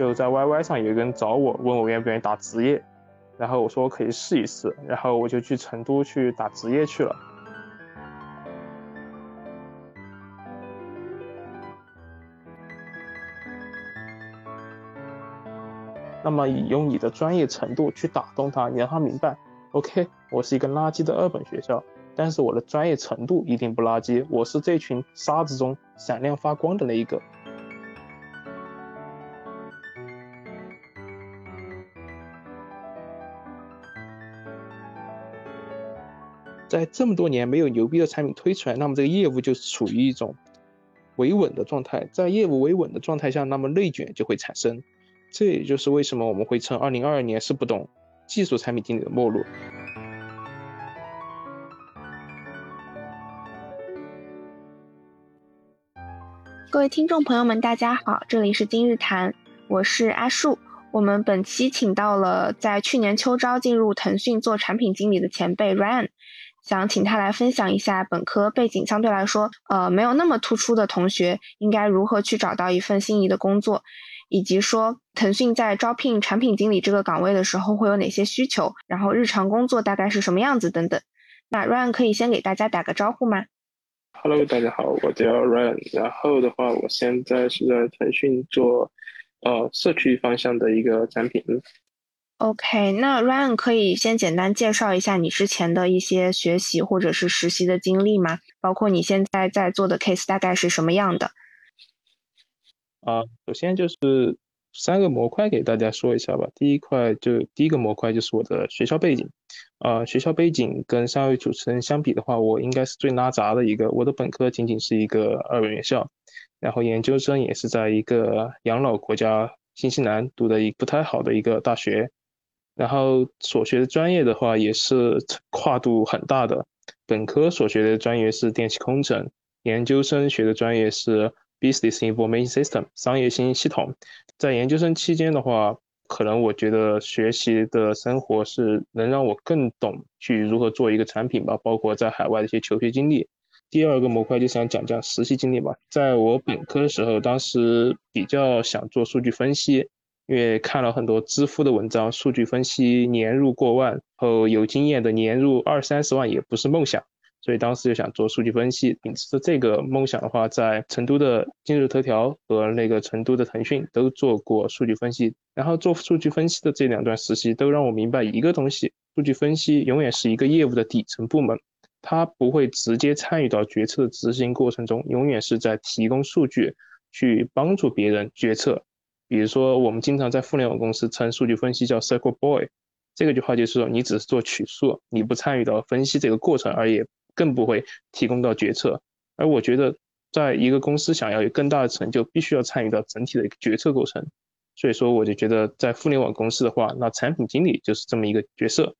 就在 YY 上有一个人找我，问我愿不愿意打职业，然后我说我可以试一试，然后我就去成都去打职业去了。那么以用你的专业程度去打动他，你让他明白，OK，我是一个垃圾的二本学校，但是我的专业程度一定不垃圾，我是这群沙子中闪亮发光的那一个。在这么多年没有牛逼的产品推出来，那么这个业务就是处于一种维稳的状态，在业务维稳的状态下，那么内卷就会产生。这也就是为什么我们会称二零二二年是不懂技术产品经理的末路。各位听众朋友们，大家好，这里是今日谈，我是阿树。我们本期请到了在去年秋招进入腾讯做产品经理的前辈 Ryan，想请他来分享一下本科背景相对来说呃没有那么突出的同学应该如何去找到一份心仪的工作。以及说腾讯在招聘产品经理这个岗位的时候会有哪些需求，然后日常工作大概是什么样子等等。那 Ryan 可以先给大家打个招呼吗？Hello，大家好，我叫 Ryan。然后的话，我现在是在腾讯做呃社区方向的一个产品。OK，那 Ryan 可以先简单介绍一下你之前的一些学习或者是实习的经历吗？包括你现在在做的 case 大概是什么样的？啊，首先就是三个模块给大家说一下吧。第一块就第一个模块就是我的学校背景，啊，学校背景跟三位主持人相比的话，我应该是最拉杂的一个。我的本科仅仅是一个二本院校，然后研究生也是在一个养老国家新西兰读的一不太好的一个大学，然后所学的专业的话也是跨度很大的。本科所学的专业是电气工程，研究生学的专业是。Business Information System 商业信息系统，在研究生期间的话，可能我觉得学习的生活是能让我更懂去如何做一个产品吧，包括在海外的一些求学经历。第二个模块就想讲讲实习经历吧。在我本科的时候，当时比较想做数据分析，因为看了很多知乎的文章，数据分析年入过万，后有经验的年入二三十万也不是梦想。所以当时就想做数据分析，秉持着这个梦想的话，在成都的今日头条和那个成都的腾讯都做过数据分析。然后做数据分析的这两段实习都让我明白一个东西：数据分析永远是一个业务的底层部门，它不会直接参与到决策执行过程中，永远是在提供数据去帮助别人决策。比如说，我们经常在互联网公司称数据分析叫 “circle boy”，这个句话就是说，你只是做取数，你不参与到分析这个过程而已。更不会提供到决策，而我觉得，在一个公司想要有更大的成就，必须要参与到整体的一个决策过程。所以说，我就觉得在互联网公司的话，那产品经理就是这么一个角色。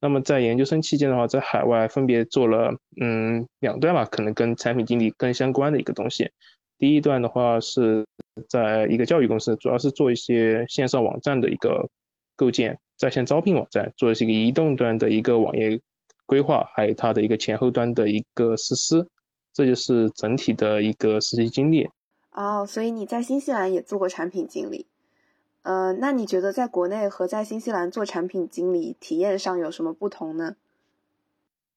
那么在研究生期间的话，在海外分别做了嗯两段吧，可能跟产品经理更相关的一个东西。第一段的话是在一个教育公司，主要是做一些线上网站的一个构建，在线招聘网站，做的是一个移动端的一个网页。规划还有它的一个前后端的一个实施，这就是整体的一个实习经历。哦，所以你在新西兰也做过产品经理，呃，那你觉得在国内和在新西兰做产品经理体验上有什么不同呢？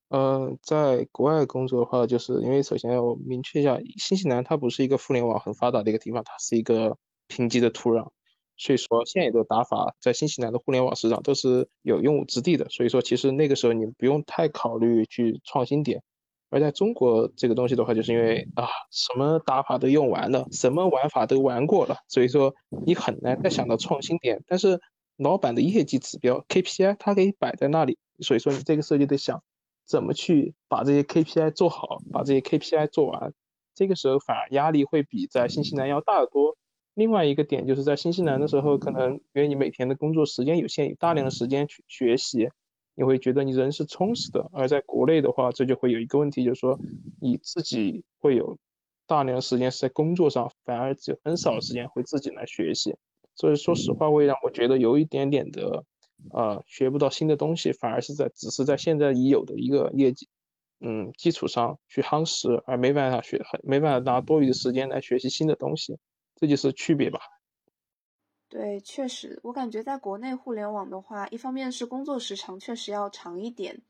呃，在国外工作的话，就是因为首先要明确一下，新西兰它不是一个互联网很发达的一个地方，它是一个贫瘠的土壤。所以说，现有的打法在新西兰的互联网市场都是有用武之地的。所以说，其实那个时候你不用太考虑去创新点。而在中国这个东西的话，就是因为啊，什么打法都用完了，什么玩法都玩过了，所以说你很难再想到创新点。但是老板的业绩指标 KPI 它可以摆在那里，所以说你这个时候就得想怎么去把这些 KPI 做好，把这些 KPI 做完。这个时候反而压力会比在新西兰要大得多。另外一个点就是在新西兰的时候，可能因为你每天的工作时间有限，有大量的时间去学习，你会觉得你人是充实的；而在国内的话，这就会有一个问题，就是说你自己会有大量的时间是在工作上，反而只有很少的时间会自己来学习。所以说实话，会让我觉得有一点点的，呃，学不到新的东西，反而是在只是在现在已有的一个业绩，嗯，基础上去夯实，而没办法学，没办法拿多余的时间来学习新的东西。这就是区别吧。对，确实，我感觉在国内互联网的话，一方面是工作时长确实要长一点，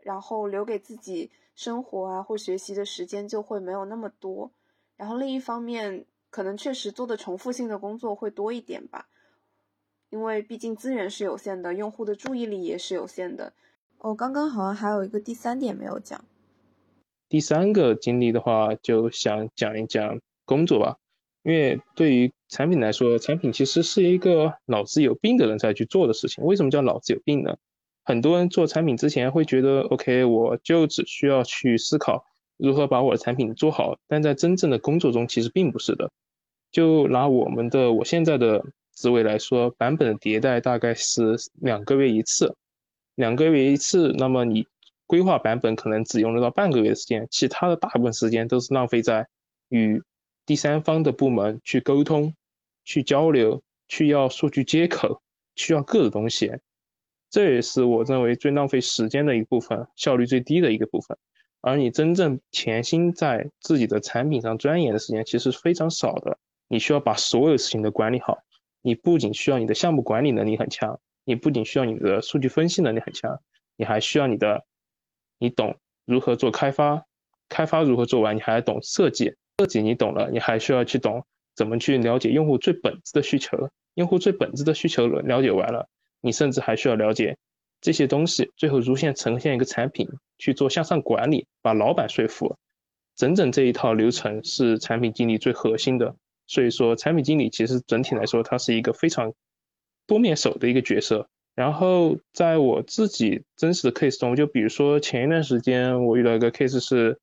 然后留给自己生活啊或学习的时间就会没有那么多，然后另一方面可能确实做的重复性的工作会多一点吧，因为毕竟资源是有限的，用户的注意力也是有限的。哦，刚刚好像还有一个第三点没有讲。第三个经历的话，就想讲一讲工作吧。因为对于产品来说，产品其实是一个脑子有病的人才去做的事情。为什么叫脑子有病呢？很多人做产品之前会觉得，OK，我就只需要去思考如何把我的产品做好。但在真正的工作中，其实并不是的。就拿我们的我现在的职位来说，版本的迭代大概是两个月一次。两个月一次，那么你规划版本可能只用得到半个月的时间，其他的大部分时间都是浪费在与第三方的部门去沟通、去交流、去要数据接口、需要各种东西。这也是我认为最浪费时间的一部分，效率最低的一个部分。而你真正潜心在自己的产品上钻研的时间其实非常少的。你需要把所有事情都管理好，你不仅需要你的项目管理能力很强。你不仅需要你的数据分析能力很强，你还需要你的，你懂如何做开发，开发如何做完，你还懂设计，设计你懂了，你还需要去懂怎么去了解用户最本质的需求，用户最本质的需求了解完了，你甚至还需要了解这些东西最后如现呈现一个产品去做向上管理，把老板说服，整整这一套流程是产品经理最核心的。所以说，产品经理其实整体来说，他是一个非常。多面手的一个角色，然后在我自己真实的 case 中，就比如说前一段时间我遇到一个 case 是，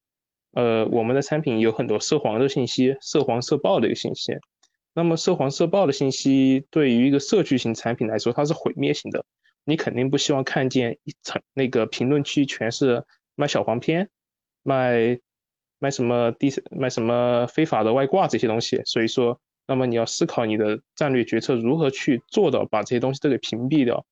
呃，我们的产品有很多涉黄的信息，涉黄涉爆的一个信息。那么涉黄涉爆的信息对于一个社区型产品来说，它是毁灭性的。你肯定不希望看见一层那个评论区全是卖小黄片、卖卖什么低卖什么非法的外挂这些东西，所以说。那么你要思考你的战略决策如何去做到把这些东西都给屏蔽掉，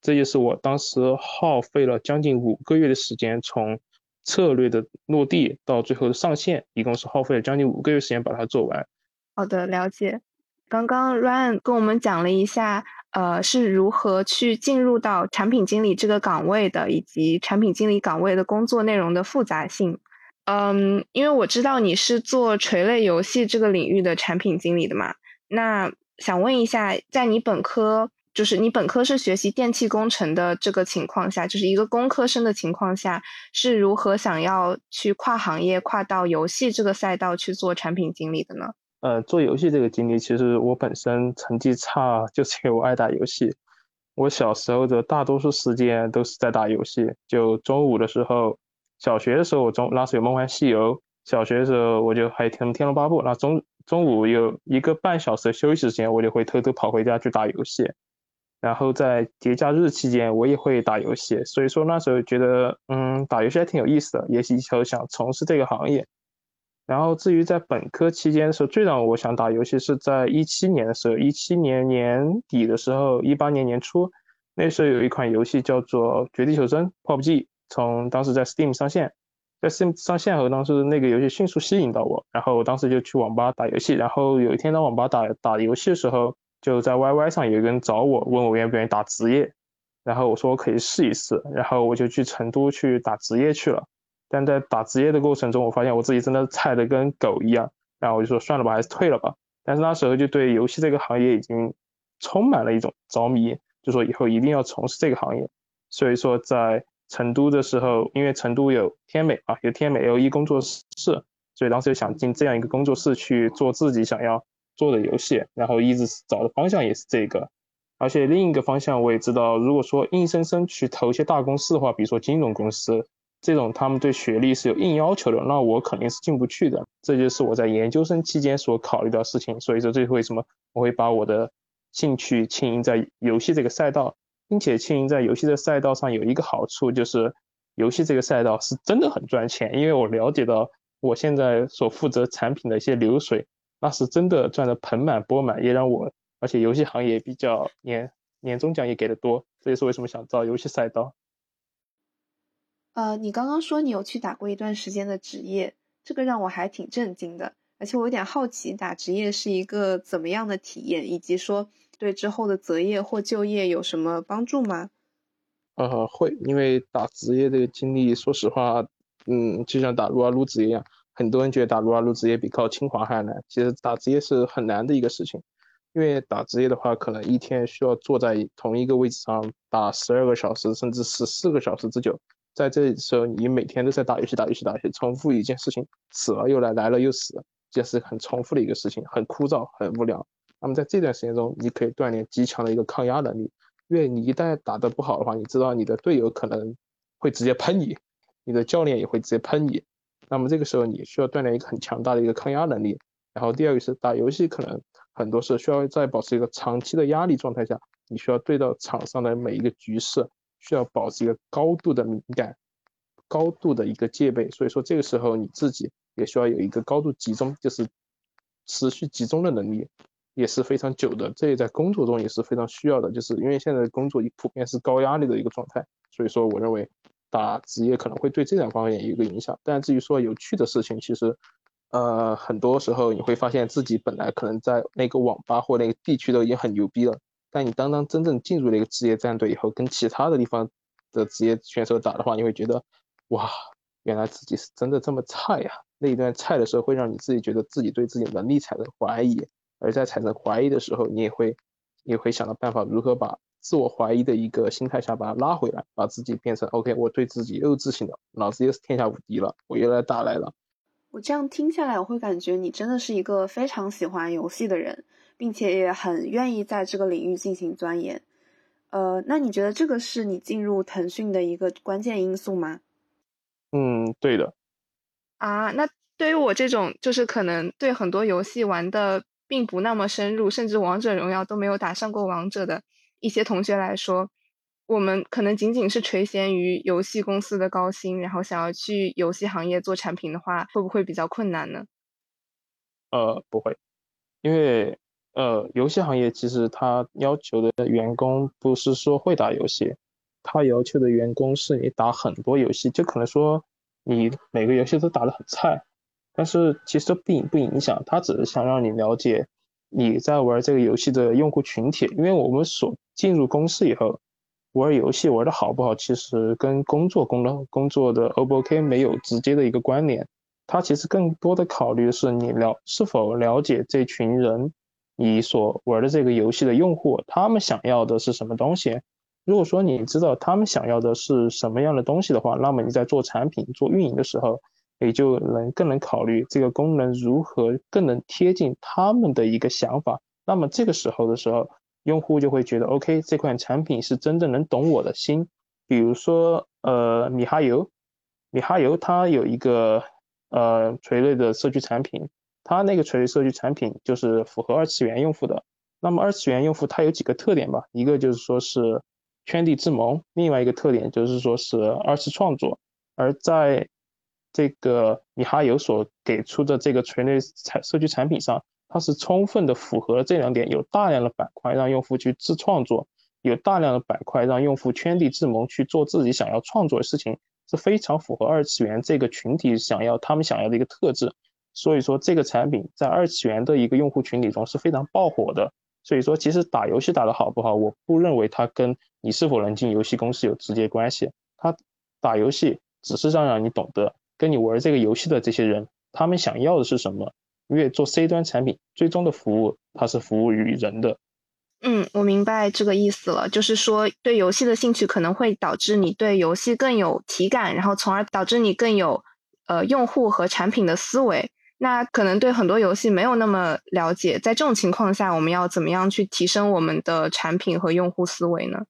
这就是我当时耗费了将近五个月的时间，从策略的落地到最后的上线，一共是耗费了将近五个月时间把它做完。好的，了解。刚刚 Ryan 跟我们讲了一下，呃，是如何去进入到产品经理这个岗位的，以及产品经理岗位的工作内容的复杂性。嗯，因为我知道你是做垂类游戏这个领域的产品经理的嘛，那想问一下，在你本科，就是你本科是学习电气工程的这个情况下，就是一个工科生的情况下，是如何想要去跨行业、跨到游戏这个赛道去做产品经理的呢？呃，做游戏这个经历，其实我本身成绩差，就是因为我爱打游戏。我小时候的大多数时间都是在打游戏，就中午的时候。小学的时候，我中那时候有《梦幻西游》。小学的时候，我就还听《天龙八部》。那中中午有一个半小时的休息时间，我就会偷偷跑回家去打游戏。然后在节假日期间，我也会打游戏。所以说那时候觉得，嗯，打游戏还挺有意思的，也以后想从事这个行业。然后至于在本科期间的时候，最让我想打游戏是在一七年的时候，一七年年底的时候，一八年年初，那时候有一款游戏叫做《绝地求生》（PUBG）。从当时在 Steam 上线，在 Steam 上线后，当时那个游戏迅速吸引到我，然后我当时就去网吧打游戏。然后有一天在网吧打打游戏的时候，就在 YY 上有一个人找我，问我愿不愿意打职业。然后我说我可以试一试，然后我就去成都去打职业去了。但在打职业的过程中，我发现我自己真的菜的跟狗一样，然后我就说算了吧，还是退了吧。但是那时候就对游戏这个行业已经充满了一种着迷，就说以后一定要从事这个行业。所以说在成都的时候，因为成都有天美啊，有天美 L E 工作室，所以当时就想进这样一个工作室去做自己想要做的游戏，然后一直找的方向也是这个。而且另一个方向我也知道，如果说硬生生去投一些大公司的话，比如说金融公司这种，他们对学历是有硬要求的，那我肯定是进不去的。这就是我在研究生期间所考虑的事情。所以说，这是为什么我会把我的兴趣倾营在游戏这个赛道。并且青云在游戏的赛道上有一个好处，就是游戏这个赛道是真的很赚钱。因为我了解到，我现在所负责产品的一些流水，那是真的赚的盆满钵满，也让我，而且游戏行业比较年年终奖也给的多，这也是为什么想造游戏赛道。呃，你刚刚说你有去打过一段时间的职业，这个让我还挺震惊的。而且我有点好奇，打职业是一个怎么样的体验，以及说对之后的择业或就业有什么帮助吗？呃，会，因为打职业这个经历，说实话，嗯，就像打撸啊撸职业一样，很多人觉得打撸啊撸职业比考清华还难，其实打职业是很难的一个事情。因为打职业的话，可能一天需要坐在同一个位置上打十二个小时，甚至十四个小时之久。在这时候，你每天都在打游戏、打游戏、打游戏，重复一件事情，死了又来，来了又死，这是很重复的一个事情，很枯燥、很无聊。那么在这段时间中，你可以锻炼极强的一个抗压能力，因为你一旦打得不好的话，你知道你的队友可能会直接喷你，你的教练也会直接喷你。那么这个时候，你需要锻炼一个很强大的一个抗压能力。然后第二个是打游戏，可能。很多是需要在保持一个长期的压力状态下，你需要对到场上的每一个局势，需要保持一个高度的敏感，高度的一个戒备。所以说这个时候你自己也需要有一个高度集中，就是持续集中的能力，也是非常久的。这也在工作中也是非常需要的，就是因为现在工作普遍是高压力的一个状态，所以说我认为打职业可能会对这两方面有一个影响。但至于说有趣的事情，其实。呃，很多时候你会发现自己本来可能在那个网吧或那个地区都已经很牛逼了，但你当当真正进入了一个职业战队以后，跟其他的地方的职业选手打的话，你会觉得，哇，原来自己是真的这么菜呀！那一段菜的时候，会让你自己觉得自己对自己能力产生怀疑，而在产生怀疑的时候，你也会，也会想到办法如何把自我怀疑的一个心态下把它拉回来，把自己变成 OK，我对自己又自信了，老子又是天下无敌了，我又来打来了。我这样听下来，我会感觉你真的是一个非常喜欢游戏的人，并且也很愿意在这个领域进行钻研。呃，那你觉得这个是你进入腾讯的一个关键因素吗？嗯，对的。啊，那对于我这种就是可能对很多游戏玩的并不那么深入，甚至王者荣耀都没有打上过王者的一些同学来说。我们可能仅仅是垂涎于游戏公司的高薪，然后想要去游戏行业做产品的话，会不会比较困难呢？呃，不会，因为呃，游戏行业其实它要求的员工不是说会打游戏，它要求的员工是你打很多游戏，就可能说你每个游戏都打得很菜，但是其实并不影响，他只是想让你了解你在玩这个游戏的用户群体，因为我们所进入公司以后。玩游戏玩的好不好，其实跟工作工的工作的 O 不 OK 没有直接的一个关联。它其实更多的考虑是你了是否了解这群人，你所玩的这个游戏的用户，他们想要的是什么东西。如果说你知道他们想要的是什么样的东西的话，那么你在做产品、做运营的时候，也就能更能考虑这个功能如何更能贴近他们的一个想法。那么这个时候的时候。用户就会觉得，OK，这款产品是真正能懂我的心。比如说，呃，米哈游，米哈游它有一个呃垂类的社区产品，它那个垂类社区产品就是符合二次元用户的。那么二次元用户它有几个特点吧？一个就是说是圈地自萌，另外一个特点就是说是二次创作。而在这个米哈游所给出的这个垂类产社区产品上。它是充分的符合这两点，有大量的板块让用户去自创作，有大量的板块让用户圈地自萌去做自己想要创作的事情，是非常符合二次元这个群体想要他们想要的一个特质。所以说这个产品在二次元的一个用户群体中是非常爆火的。所以说其实打游戏打得好不好，我不认为它跟你是否能进游戏公司有直接关系。它打游戏只是让让你懂得跟你玩这个游戏的这些人，他们想要的是什么。因为做 C 端产品，最终的服务它是服务于人的。嗯，我明白这个意思了，就是说对游戏的兴趣可能会导致你对游戏更有体感，然后从而导致你更有呃用户和产品的思维。那可能对很多游戏没有那么了解，在这种情况下，我们要怎么样去提升我们的产品和用户思维呢？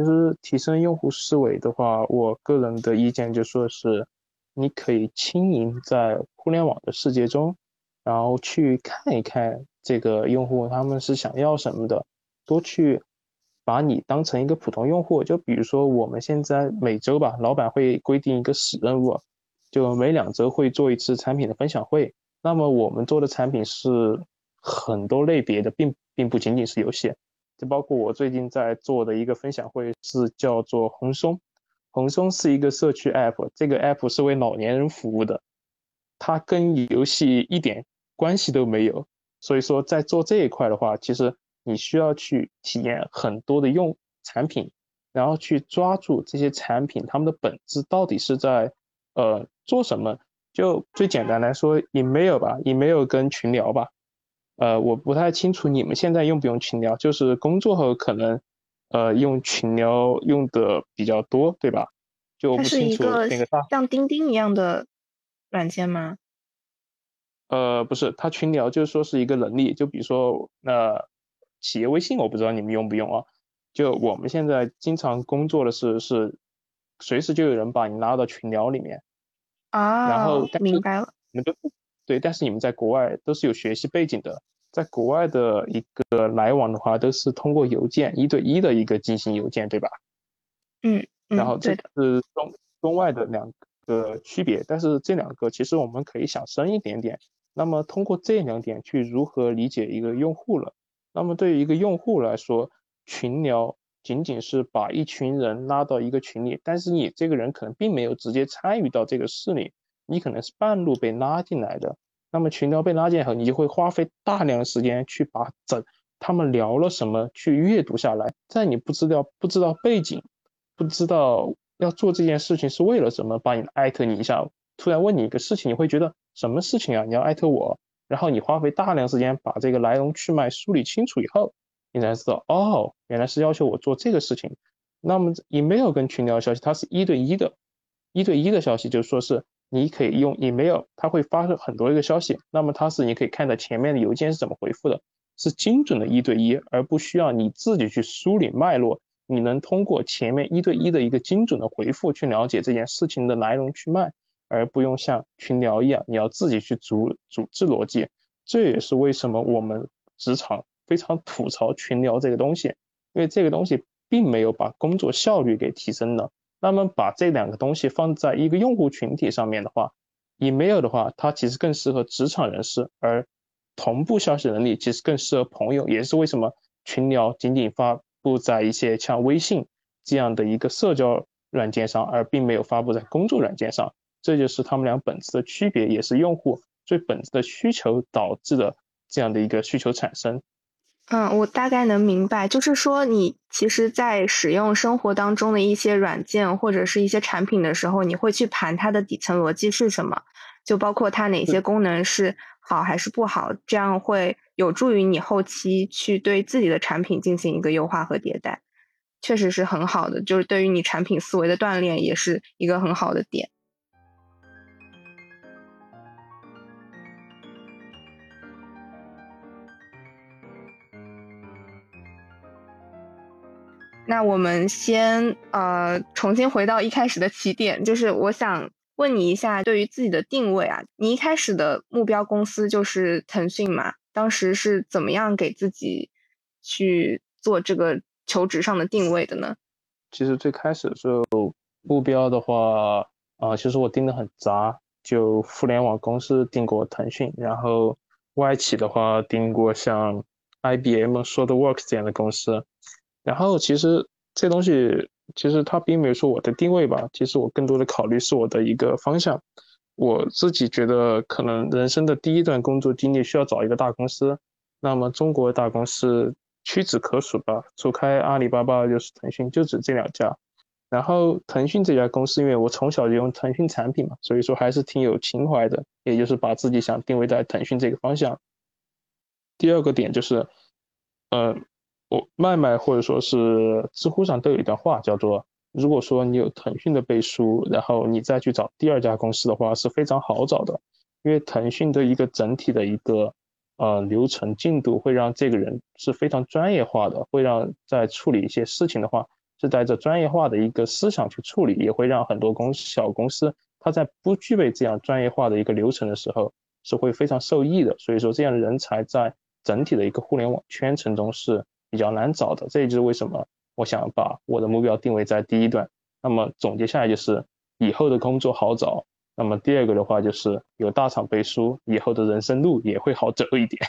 其实提升用户思维的话，我个人的意见就说是。你可以轻盈在互联网的世界中，然后去看一看这个用户他们是想要什么的，多去把你当成一个普通用户。就比如说我们现在每周吧，老板会规定一个死任务，就每两周会做一次产品的分享会。那么我们做的产品是很多类别的，并并不仅仅是游戏，就包括我最近在做的一个分享会是叫做红松。红松是一个社区 app，这个 app 是为老年人服务的。它跟游戏一点关系都没有。所以说，在做这一块的话，其实你需要去体验很多的用产品，然后去抓住这些产品它们的本质到底是在呃做什么。就最简单来说，email 吧，email 跟群聊吧。呃，我不太清楚你们现在用不用群聊，就是工作后可能，呃，用群聊用的比较多，对吧？就不清楚那个像钉钉一样的软件吗？呃，不是，它群聊就是说是一个能力，就比如说那企业微信，我不知道你们用不用啊？就我们现在经常工作的是是，随时就有人把你拉到群聊里面啊，然后明白了，你们都对，但是你们在国外都是有学习背景的。在国外的一个来往的话，都是通过邮件一对一的一个进行邮件，对吧？嗯，然后这是中中外的两个区别，但是这两个其实我们可以想深一点点。那么通过这两点去如何理解一个用户了？那么对于一个用户来说，群聊仅仅是把一群人拉到一个群里，但是你这个人可能并没有直接参与到这个事里，你可能是半路被拉进来的。那么群聊被拉进以后，你就会花费大量的时间去把整他们聊了什么去阅读下来。在你不知道不知道背景，不知道要做这件事情是为了什么，把你艾特你一下，突然问你一个事情，你会觉得什么事情啊？你要艾特我，然后你花费大量时间把这个来龙去脉梳理清楚以后，你才知道哦，原来是要求我做这个事情。那么 email 跟群聊消息，它是一对一的，一对一的消息就说是。你可以用 email，它会发出很多一个消息，那么它是你可以看到前面的邮件是怎么回复的，是精准的一对一，而不需要你自己去梳理脉络，你能通过前面一对一的一个精准的回复去了解这件事情的来龙去脉，而不用像群聊一样，你要自己去组组织逻辑。这也是为什么我们职场非常吐槽群聊这个东西，因为这个东西并没有把工作效率给提升了。那么把这两个东西放在一个用户群体上面的话，email 的话，它其实更适合职场人士，而同步消息能力其实更适合朋友，也是为什么群聊仅仅发布在一些像微信这样的一个社交软件上，而并没有发布在工作软件上，这就是他们俩本质的区别，也是用户最本质的需求导致的这样的一个需求产生。嗯，我大概能明白，就是说你其实，在使用生活当中的一些软件或者是一些产品的时候，你会去盘它的底层逻辑是什么，就包括它哪些功能是好还是不好，这样会有助于你后期去对自己的产品进行一个优化和迭代，确实是很好的，就是对于你产品思维的锻炼也是一个很好的点。那我们先呃重新回到一开始的起点，就是我想问你一下，对于自己的定位啊，你一开始的目标公司就是腾讯嘛？当时是怎么样给自己去做这个求职上的定位的呢？其实最开始的时候目标的话啊，其实我定的很杂，就互联网公司定过腾讯，然后外企的话定过像 IBM、ShoreWorks 这样的公司。然后其实这东西其实它并没有说我的定位吧，其实我更多的考虑是我的一个方向。我自己觉得可能人生的第一段工作经历需要找一个大公司，那么中国大公司屈指可数吧，除开阿里巴巴就是腾讯，就只这两家。然后腾讯这家公司，因为我从小就用腾讯产品嘛，所以说还是挺有情怀的，也就是把自己想定位在腾讯这个方向。第二个点就是，嗯。我麦麦或者说是知乎上都有一段话，叫做：如果说你有腾讯的背书，然后你再去找第二家公司的话，是非常好找的，因为腾讯的一个整体的一个呃流程进度会让这个人是非常专业化的，会让在处理一些事情的话，是带着专业化的一个思想去处理，也会让很多公司小公司他在不具备这样专业化的一个流程的时候，是会非常受益的。所以说，这样的人才在整体的一个互联网圈层中是。比较难找的，这也就是为什么我想把我的目标定位在第一段。那么总结下来就是，以后的工作好找。那么第二个的话就是有大厂背书，以后的人生路也会好走一点。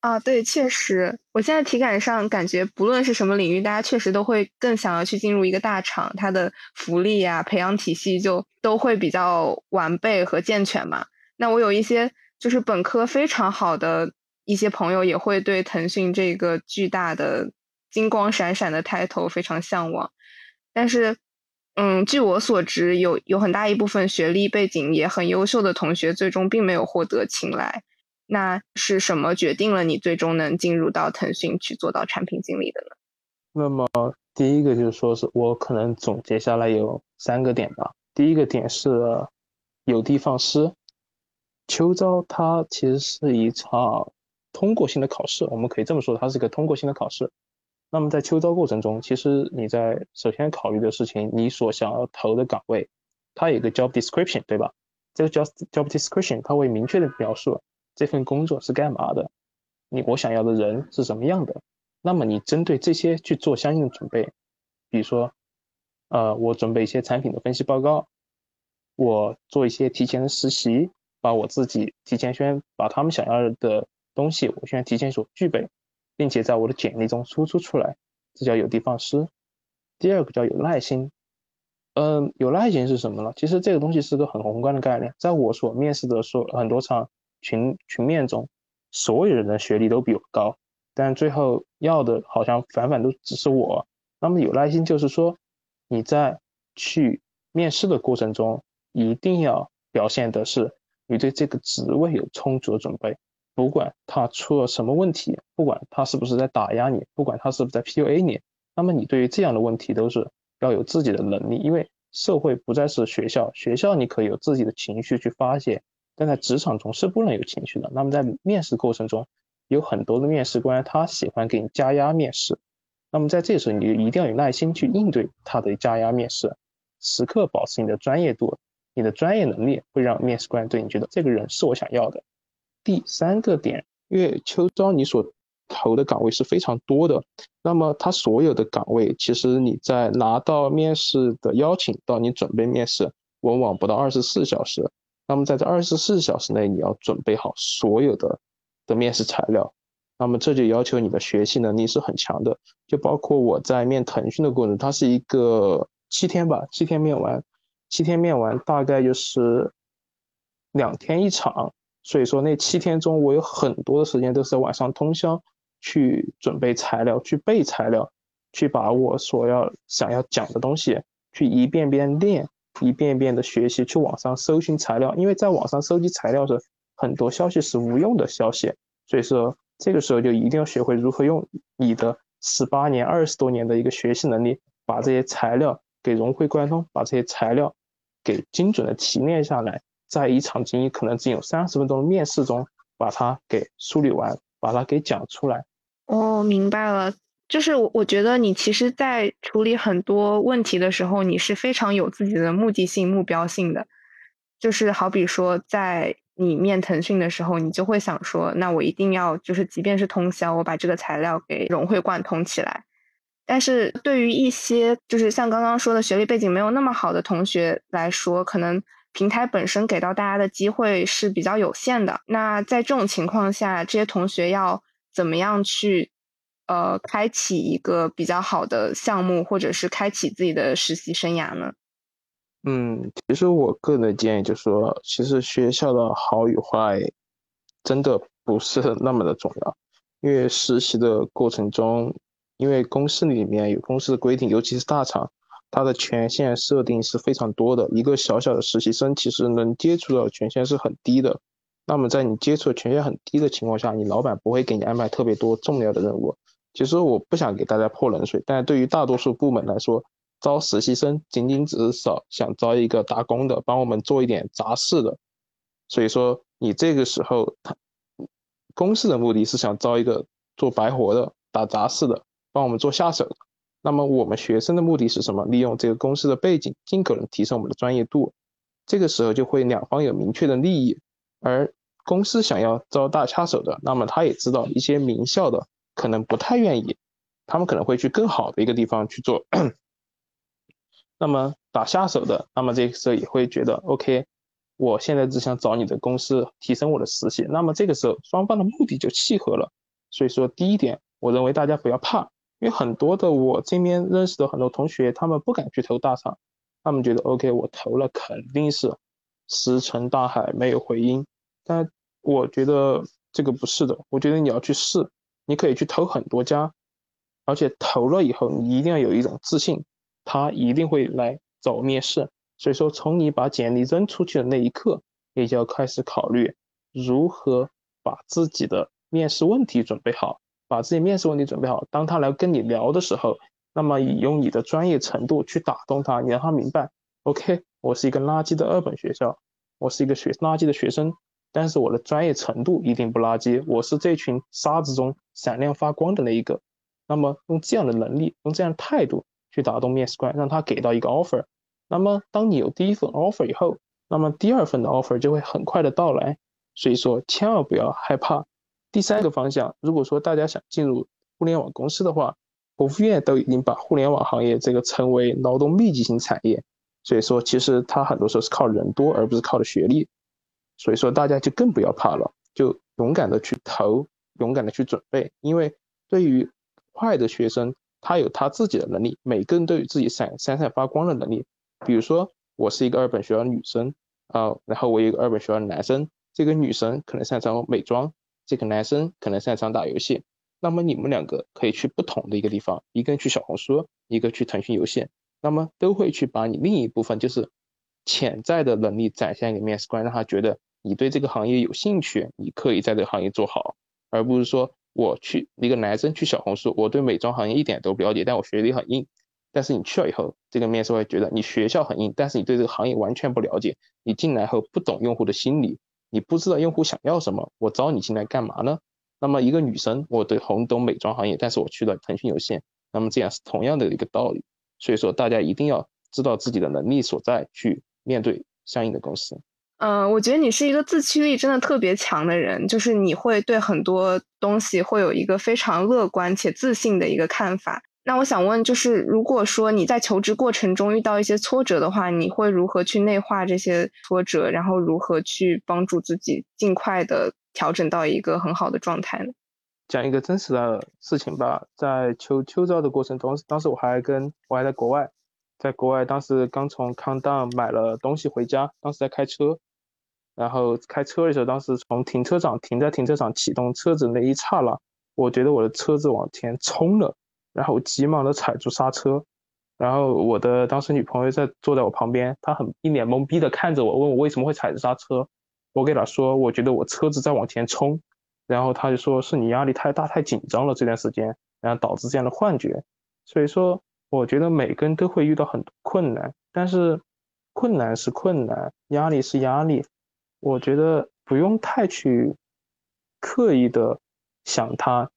啊，对，确实，我现在体感上感觉，不论是什么领域，大家确实都会更想要去进入一个大厂，它的福利啊、培养体系就都会比较完备和健全嘛。那我有一些就是本科非常好的一些朋友，也会对腾讯这个巨大的金光闪闪的 title 非常向往。但是，嗯，据我所知，有有很大一部分学历背景也很优秀的同学，最终并没有获得青睐。那是什么决定了你最终能进入到腾讯去做到产品经理的呢？那么第一个就是说是我可能总结下来有三个点吧。第一个点是有的放矢，秋招它其实是一场通过性的考试，我们可以这么说，它是一个通过性的考试。那么在秋招过程中，其实你在首先考虑的事情，你所想要投的岗位，它有一个 job description，对吧？这个 job job description 它会明确的描述。这份工作是干嘛的？你我想要的人是什么样的？那么你针对这些去做相应的准备，比如说，呃，我准备一些产品的分析报告，我做一些提前的实习，把我自己提前先把他们想要的东西，我需要提前所具备，并且在我的简历中输出出来，这叫有的放矢。第二个叫有耐心，嗯，有耐心是什么呢？其实这个东西是个很宏观的概念，在我所面试的说很多场。群群面中，所有人的学历都比我高，但最后要的好像反反都只是我。那么有耐心就是说，你在去面试的过程中，一定要表现的是你对这个职位有充足的准备。不管他出了什么问题，不管他是不是在打压你，不管他是不是在 PUA 你，那么你对于这样的问题都是要有自己的能力，因为社会不再是学校，学校你可以有自己的情绪去发泄。但在职场中是不能有情绪的。那么在面试过程中，有很多的面试官他喜欢给你加压面试。那么在这时候，你就一定要有耐心去应对他的加压面试，时刻保持你的专业度，你的专业能力会让面试官对你觉得这个人是我想要的。第三个点，因为秋招你所投的岗位是非常多的，那么他所有的岗位，其实你在拿到面试的邀请到你准备面试，往往不到二十四小时。那么在这二十四小时内，你要准备好所有的的面试材料。那么这就要求你的学习能力是很强的。就包括我在面腾讯的过程，它是一个七天吧，七天面完，七天面完大概就是两天一场。所以说那七天中，我有很多的时间都是晚上通宵去准备材料，去背材料，去把我所要想要讲的东西去一遍遍练。一遍遍的学习，去网上搜寻材料，因为在网上收集材料时，很多消息是无用的消息，所以说这个时候就一定要学会如何用你的十八年、二十多年的一个学习能力，把这些材料给融会贯通，把这些材料给精准的提炼下来，在一场仅可能只有三十分钟的面试中，把它给梳理完，把它给讲出来。哦，明白了。就是我，我觉得你其实，在处理很多问题的时候，你是非常有自己的目的性、目标性的。就是好比说，在你面腾讯的时候，你就会想说，那我一定要，就是即便是通宵，我把这个材料给融会贯通起来。但是对于一些就是像刚刚说的学历背景没有那么好的同学来说，可能平台本身给到大家的机会是比较有限的。那在这种情况下，这些同学要怎么样去？呃，开启一个比较好的项目，或者是开启自己的实习生涯呢？嗯，其实我个人的建议就是说，其实学校的好与坏真的不是那么的重要，因为实习的过程中，因为公司里面有公司的规定，尤其是大厂，它的权限设定是非常多的。一个小小的实习生，其实能接触到权限是很低的。那么在你接触权限很低的情况下，你老板不会给你安排特别多重要的任务。其实我不想给大家泼冷水，但对于大多数部门来说，招实习生仅仅只是少想招一个打工的，帮我们做一点杂事的。所以说，你这个时候，他公司的目的是想招一个做白活的、打杂事的，帮我们做下手。那么我们学生的目的是什么？利用这个公司的背景，尽可能提升我们的专业度。这个时候就会两方有明确的利益，而公司想要招大下手的，那么他也知道一些名校的。可能不太愿意，他们可能会去更好的一个地方去做。那么打下手的，那么这个时候也会觉得，OK，我现在只想找你的公司提升我的实习。那么这个时候双方的目的就契合了。所以说第一点，我认为大家不要怕，因为很多的我这边认识的很多同学，他们不敢去投大厂，他们觉得 OK，我投了肯定是石沉大海，没有回音。但我觉得这个不是的，我觉得你要去试，你可以去投很多家，而且投了以后，你一定要有一种自信，他一定会来找面试。所以说，从你把简历扔出去的那一刻，你就要开始考虑如何把自己的面试问题准备好，把自己面试问题准备好。当他来跟你聊的时候，那么以用你的专业程度去打动他，你让他明白，OK，我是一个垃圾的二本学校，我是一个学垃圾的学生，但是我的专业程度一定不垃圾，我是这群沙子中闪亮发光的那一个。那么用这样的能力，用这样的态度去打动面试官，让他给到一个 offer。那么，当你有第一份 offer 以后，那么第二份的 offer 就会很快的到来。所以说，千万不要害怕。第三个方向，如果说大家想进入互联网公司的话，国务院都已经把互联网行业这个称为劳动密集型产业。所以说，其实它很多时候是靠人多，而不是靠的学历。所以说，大家就更不要怕了，就勇敢的去投，勇敢的去准备。因为对于坏的学生，他有他自己的能力，每个人都有自己闪闪闪发光的能力。比如说，我是一个二本学校的女生啊，然后我有一个二本学校的男生，这个女生可能擅长美妆，这个男生可能擅长打游戏。那么你们两个可以去不同的一个地方，一个人去小红书，一个去腾讯游戏，那么都会去把你另一部分就是潜在的能力展现给面试官，让他觉得你对这个行业有兴趣，你可以在这个行业做好，而不是说我去一个男生去小红书，我对美妆行业一点都不了解，但我学历很硬。但是你去了以后，这个面试官觉得你学校很硬，但是你对这个行业完全不了解。你进来后不懂用户的心理，你不知道用户想要什么，我招你进来干嘛呢？那么一个女生，我对红懂美妆行业，但是我去了腾讯有限，那么这样是同样的一个道理。所以说，大家一定要知道自己的能力所在，去面对相应的公司。嗯，我觉得你是一个自驱力真的特别强的人，就是你会对很多东西会有一个非常乐观且自信的一个看法。那我想问，就是如果说你在求职过程中遇到一些挫折的话，你会如何去内化这些挫折，然后如何去帮助自己尽快的调整到一个很好的状态呢？讲一个真实的事情吧，在秋秋招的过程中，当时我还跟我还在国外，在国外当时刚从康当买了东西回家，当时在开车，然后开车的时候，当时从停车场停在停车场启动车子那一刹那，我觉得我的车子往前冲了。然后我急忙的踩住刹车，然后我的当时女朋友在坐在我旁边，她很一脸懵逼的看着我，问我为什么会踩着刹车。我给她说，我觉得我车子在往前冲，然后她就说是你压力太大太紧张了这段时间，然后导致这样的幻觉。所以说，我觉得每个人都会遇到很多困难，但是困难是困难，压力是压力，我觉得不用太去刻意的想它。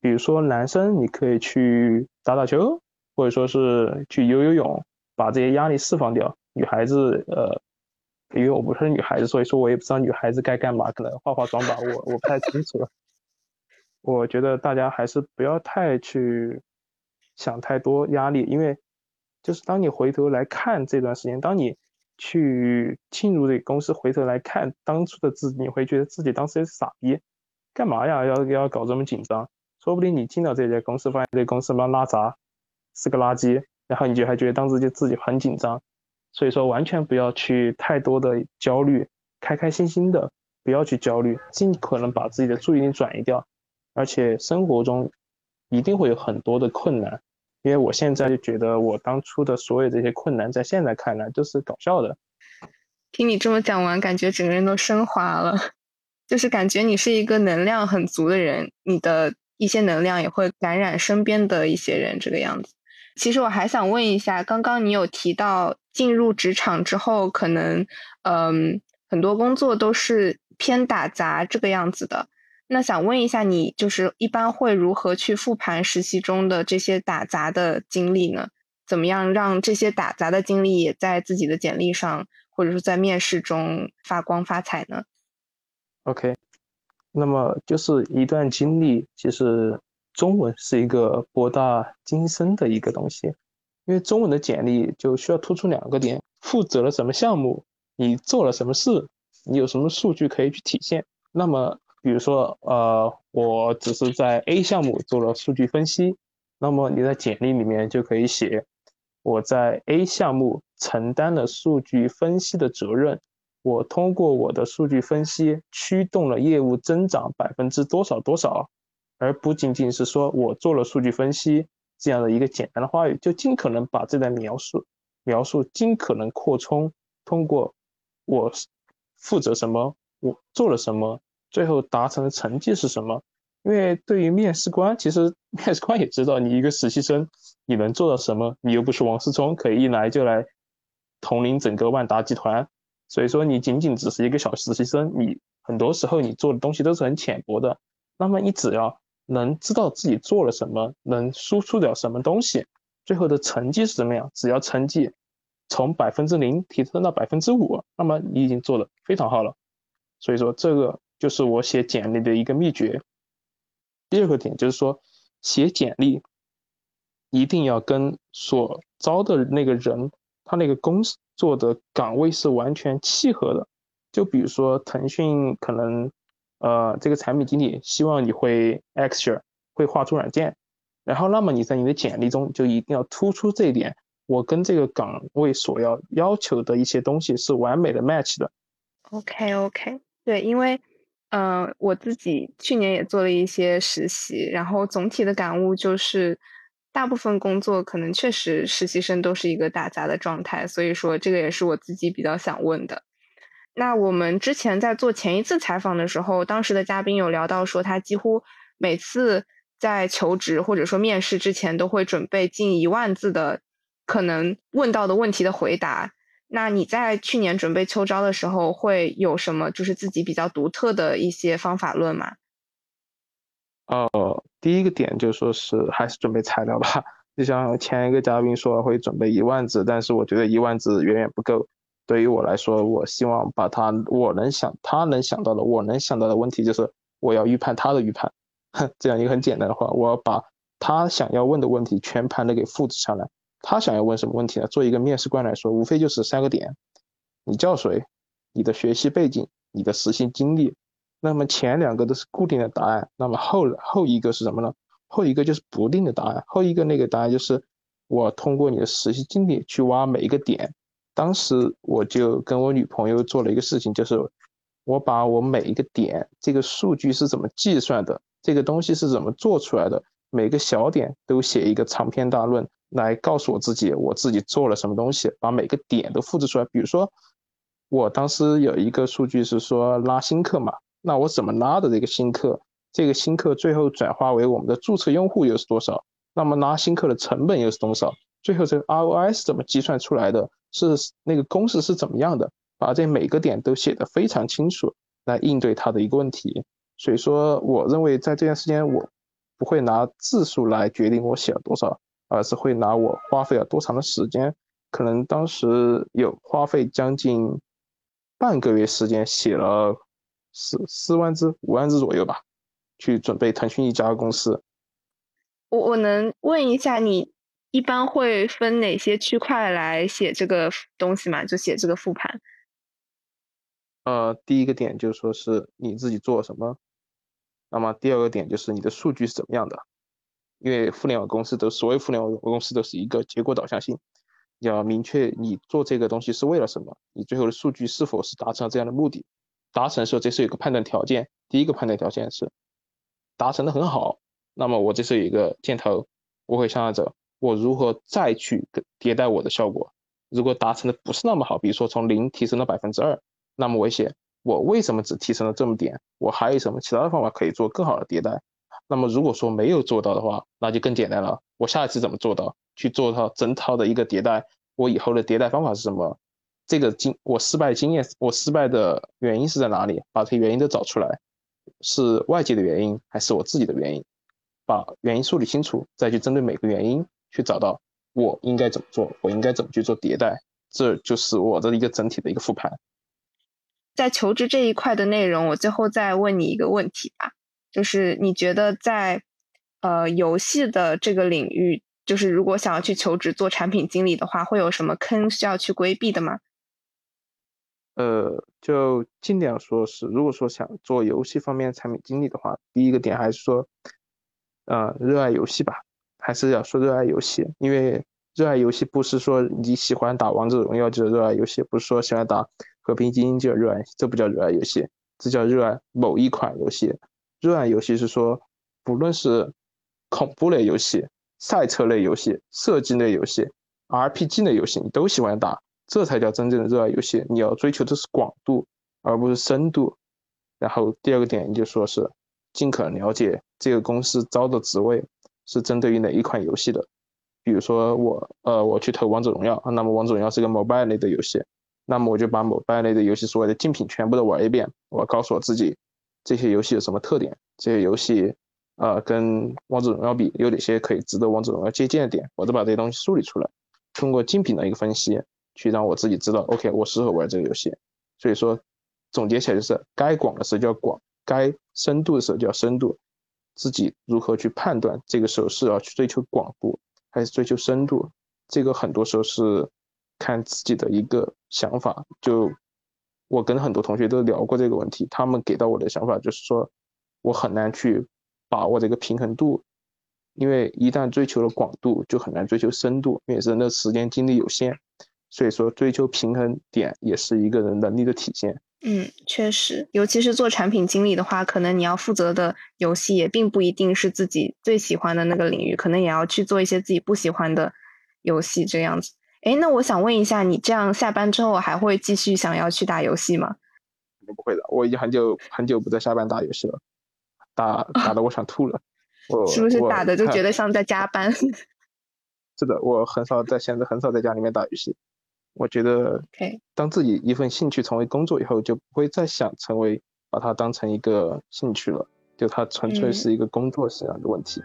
比如说，男生你可以去打打球，或者说是去游游泳，把这些压力释放掉。女孩子，呃，因为我不是女孩子，所以说我也不知道女孩子该干嘛，可能化化妆吧，我我不太清楚了。我觉得大家还是不要太去想太多压力，因为就是当你回头来看这段时间，当你去进入这个公司，回头来看当初的自己，你会觉得自己当时也是傻逼，干嘛呀？要要搞这么紧张？说不定你进到这家公司，发现这公司妈拉杂，是个垃圾，然后你就还觉得当时就自己很紧张，所以说完全不要去太多的焦虑，开开心心的，不要去焦虑，尽可能把自己的注意力转移掉。而且生活中一定会有很多的困难，因为我现在就觉得我当初的所有这些困难，在现在看来都是搞笑的。听你这么讲完，感觉整个人都升华了，就是感觉你是一个能量很足的人，你的。一些能量也会感染身边的一些人，这个样子。其实我还想问一下，刚刚你有提到进入职场之后，可能嗯很多工作都是偏打杂这个样子的。那想问一下你，就是一般会如何去复盘实习中的这些打杂的经历呢？怎么样让这些打杂的经历也在自己的简历上，或者说在面试中发光发彩呢？OK。那么就是一段经历，其实中文是一个博大精深的一个东西，因为中文的简历就需要突出两个点：负责了什么项目，你做了什么事，你有什么数据可以去体现。那么，比如说，呃，我只是在 A 项目做了数据分析，那么你在简历里面就可以写我在 A 项目承担了数据分析的责任，我通过我的数据分析驱动了业务增长百分之多少多少，而不仅仅是说我做了数据分析这样的一个简单的话语，就尽可能把这段描述描述尽可能扩充，通过我负责什么，我做了什么，最后达成的成绩是什么。因为对于面试官，其实 面试官也知道你一个实习生，你能做到什么？你又不是王思聪，可以一来就来统领整个万达集团。所以说，你仅仅只是一个小实习生，你很多时候你做的东西都是很浅薄的。那么你只要能知道自己做了什么，能输出了什么东西，最后的成绩是怎么样？只要成绩从百分之零提升到百分之五，那么你已经做的非常好了。所以说，这个就是我写简历的一个秘诀。第二个点就是说，写简历一定要跟所招的那个人，他那个工作的岗位是完全契合的。就比如说腾讯可能，呃，这个产品经理希望你会 Excel，会画出软件，然后那么你在你的简历中就一定要突出这一点，我跟这个岗位所要要求的一些东西是完美的 match 的。OK OK，对，因为。嗯，我自己去年也做了一些实习，然后总体的感悟就是，大部分工作可能确实实习生都是一个打杂的状态，所以说这个也是我自己比较想问的。那我们之前在做前一次采访的时候，当时的嘉宾有聊到说，他几乎每次在求职或者说面试之前都会准备近一万字的可能问到的问题的回答。那你在去年准备秋招的时候，会有什么就是自己比较独特的一些方法论吗？呃，第一个点就说是还是准备材料吧。就像前一个嘉宾说会准备一万字，但是我觉得一万字远远不够。对于我来说，我希望把他我能想他能想到的我能想到的问题，就是我要预判他的预判。这样一个很简单的话，我要把他想要问的问题全盘的给复制下来。他想要问什么问题呢？做一个面试官来说，无非就是三个点：你叫谁，你的学习背景，你的实习经历。那么前两个都是固定的答案，那么后后一个是什么呢？后一个就是不定的答案。后一个那个答案就是我通过你的实习经历去挖每一个点。当时我就跟我女朋友做了一个事情，就是我把我每一个点，这个数据是怎么计算的，这个东西是怎么做出来的，每个小点都写一个长篇大论。来告诉我自己，我自己做了什么东西，把每个点都复制出来。比如说，我当时有一个数据是说拉新客嘛，那我怎么拉的这个新客？这个新客最后转化为我们的注册用户又是多少？那么拉新客的成本又是多少？最后这个 ROI 是怎么计算出来的？是那个公式是怎么样的？把这每个点都写得非常清楚，来应对他的一个问题。所以说，我认为在这段时间，我不会拿字数来决定我写了多少。而是会拿我花费了多长的时间，可能当时有花费将近半个月时间写了四四万只、五万只左右吧，去准备腾讯一家公司。我我能问一下，你一般会分哪些区块来写这个东西吗？就写这个复盘。呃，第一个点就是说是你自己做什么，那么第二个点就是你的数据是怎么样的。因为互联网公司都所有互联网公司都是一个结果导向性，要明确你做这个东西是为了什么，你最后的数据是否是达成了这样的目的，达成的时候这是有个判断条件，第一个判断条件是达成的很好，那么我这是有一个箭头，我会向上走我如何再去迭代我的效果，如果达成的不是那么好，比如说从零提升到百分之二，那么我写我为什么只提升了这么点，我还有什么其他的方法可以做更好的迭代。那么如果说没有做到的话，那就更简单了。我下一次怎么做到？去做到整套的一个迭代。我以后的迭代方法是什么？这个经我失败经验，我失败的原因是在哪里？把这些原因都找出来，是外界的原因还是我自己的原因？把原因梳理清楚，再去针对每个原因去找到我应该怎么做，我应该怎么去做迭代。这就是我的一个整体的一个复盘。在求职这一块的内容，我最后再问你一个问题吧。就是你觉得在，呃，游戏的这个领域，就是如果想要去求职做产品经理的话，会有什么坑需要去规避的吗？呃，就尽量说是，如果说想做游戏方面产品经理的话，第一个点还是说，呃，热爱游戏吧，还是要说热爱游戏，因为热爱游戏不是说你喜欢打王者荣耀就热爱游戏，不是说喜欢打。和平精英就热爱，这不叫热爱游戏，这叫热爱某一款游戏。热爱游戏是说，不论是恐怖类游戏、赛车类游戏、射击类游戏、RPG 类游戏，你都喜欢打，这才叫真正的热爱游戏。你要追求的是广度，而不是深度。然后第二个点，你就说是尽可能了解这个公司招的职位是针对于哪一款游戏的。比如说我呃我去投王者荣耀，那么王者荣耀是个 mobile 类的游戏，那么我就把 mobile 类的游戏所有的竞品全部都玩一遍，我告诉我自己。这些游戏有什么特点？这些游戏，呃，跟王者荣耀比有哪些可以值得王者荣耀借鉴的点？我都把这些东西梳理出来，通过竞品的一个分析，去让我自己知道，OK，我适合玩这个游戏。所以说，总结起来就是，该广的时候就要广，该深度的时候就要深度。自己如何去判断这个时候是要去追求广度，还是追求深度？这个很多时候是看自己的一个想法。就我跟很多同学都聊过这个问题，他们给到我的想法就是说，我很难去把握这个平衡度，因为一旦追求了广度，就很难追求深度，因为人的时间精力有限，所以说追求平衡点也是一个人能力的体现。嗯，确实，尤其是做产品经理的话，可能你要负责的游戏也并不一定是自己最喜欢的那个领域，可能也要去做一些自己不喜欢的游戏这样子。哎，那我想问一下，你这样下班之后还会继续想要去打游戏吗？肯定不会的，我已经很久很久不在下班打游戏了，打打的我想吐了。我是不是打的就觉得像在加班？是的，我很少在现在很少在家里面打游戏。我觉得，当自己一份兴趣成为工作以后，就不会再想成为把它当成一个兴趣了，就它纯粹是一个工作这样的问题。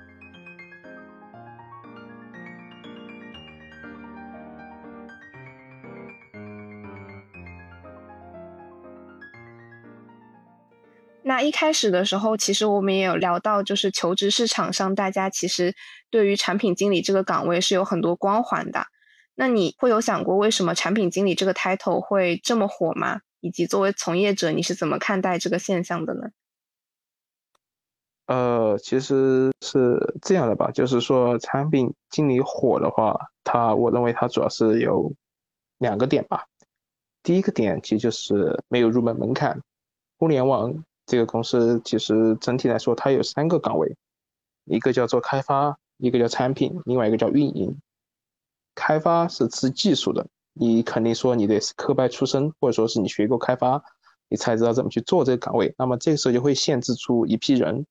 那一开始的时候，其实我们也有聊到，就是求职市场上，大家其实对于产品经理这个岗位是有很多光环的。那你会有想过，为什么产品经理这个 title 会这么火吗？以及作为从业者，你是怎么看待这个现象的呢？呃，其实是这样的吧，就是说产品经理火的话，它我认为它主要是有两个点吧。第一个点其实就是没有入门门槛，互联网。这个公司其实整体来说，它有三个岗位，一个叫做开发，一个叫产品，另外一个叫运营。开发是吃技术的，你肯定说你得是科班出身，或者说是你学过开发，你才知道怎么去做这个岗位。那么这个时候就会限制出一批人。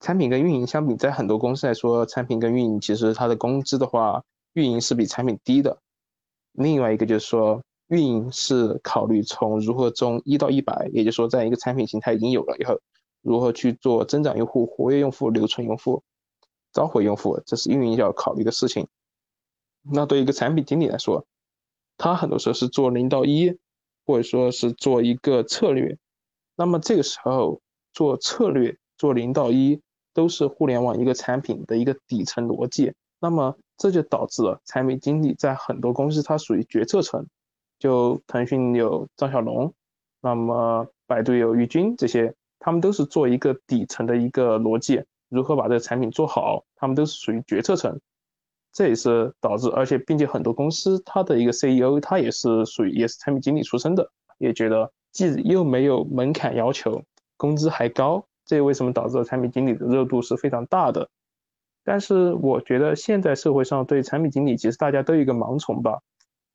产品跟运营相比，在很多公司来说，产品跟运营其实它的工资的话，运营是比产品低的。另外一个就是说。运营是考虑从如何从一到一百，也就是说，在一个产品形态已经有了以后，如何去做增长用户、活跃用户、留存用户、召回用户，这是运营要考虑的事情。那对一个产品经理来说，他很多时候是做零到一，或者说是做一个策略。那么这个时候做策略、做零到一，都是互联网一个产品的一个底层逻辑。那么这就导致了产品经理在很多公司，它属于决策层。就腾讯有张小龙，那么百度有于军，这些他们都是做一个底层的一个逻辑，如何把这个产品做好，他们都是属于决策层。这也是导致，而且并且很多公司它的一个 CEO 他也是属于也是产品经理出身的，也觉得既又没有门槛要求，工资还高，这为什么导致了产品经理的热度是非常大的？但是我觉得现在社会上对产品经理其实大家都有一个盲从吧。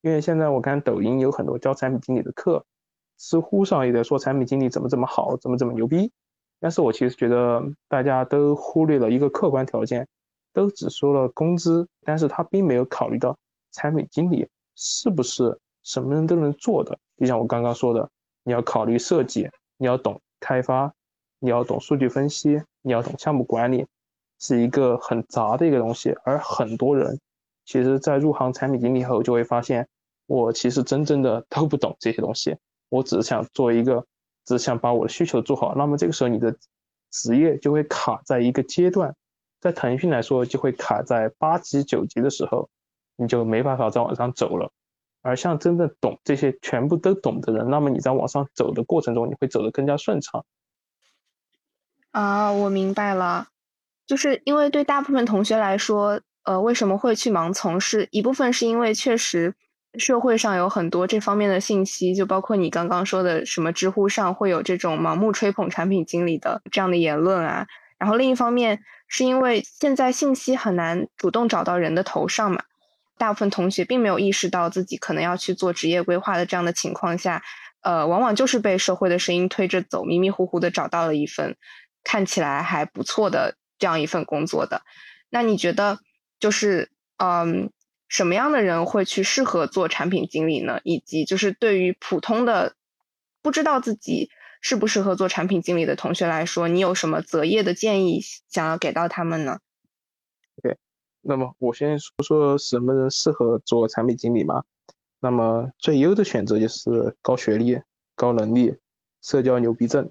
因为现在我看抖音有很多教产品经理的课，知乎上也在说产品经理怎么怎么好，怎么怎么牛逼。但是我其实觉得大家都忽略了一个客观条件，都只说了工资，但是他并没有考虑到产品经理是不是什么人都能做的。就像我刚刚说的，你要考虑设计，你要懂开发，你要懂数据分析，你要懂项目管理，是一个很杂的一个东西，而很多人。其实，在入行产品经理后，就会发现，我其实真正的都不懂这些东西。我只是想做一个，只想把我的需求做好。那么这个时候，你的职业就会卡在一个阶段。在腾讯来说，就会卡在八级、九级的时候，你就没办法再往上走了。而像真正懂这些、全部都懂的人，那么你在往上走的过程中，你会走得更加顺畅。啊，我明白了，就是因为对大部分同学来说。呃，为什么会去盲从？是一部分是因为确实社会上有很多这方面的信息，就包括你刚刚说的什么知乎上会有这种盲目吹捧产品经理的这样的言论啊。然后另一方面，是因为现在信息很难主动找到人的头上嘛，大部分同学并没有意识到自己可能要去做职业规划的这样的情况下，呃，往往就是被社会的声音推着走，迷迷糊糊的找到了一份看起来还不错的这样一份工作的。那你觉得，就是嗯？什么样的人会去适合做产品经理呢？以及就是对于普通的不知道自己适不适合做产品经理的同学来说，你有什么择业的建议想要给到他们呢？OK，那么我先说说什么人适合做产品经理嘛。那么最优的选择就是高学历、高能力、社交牛逼症，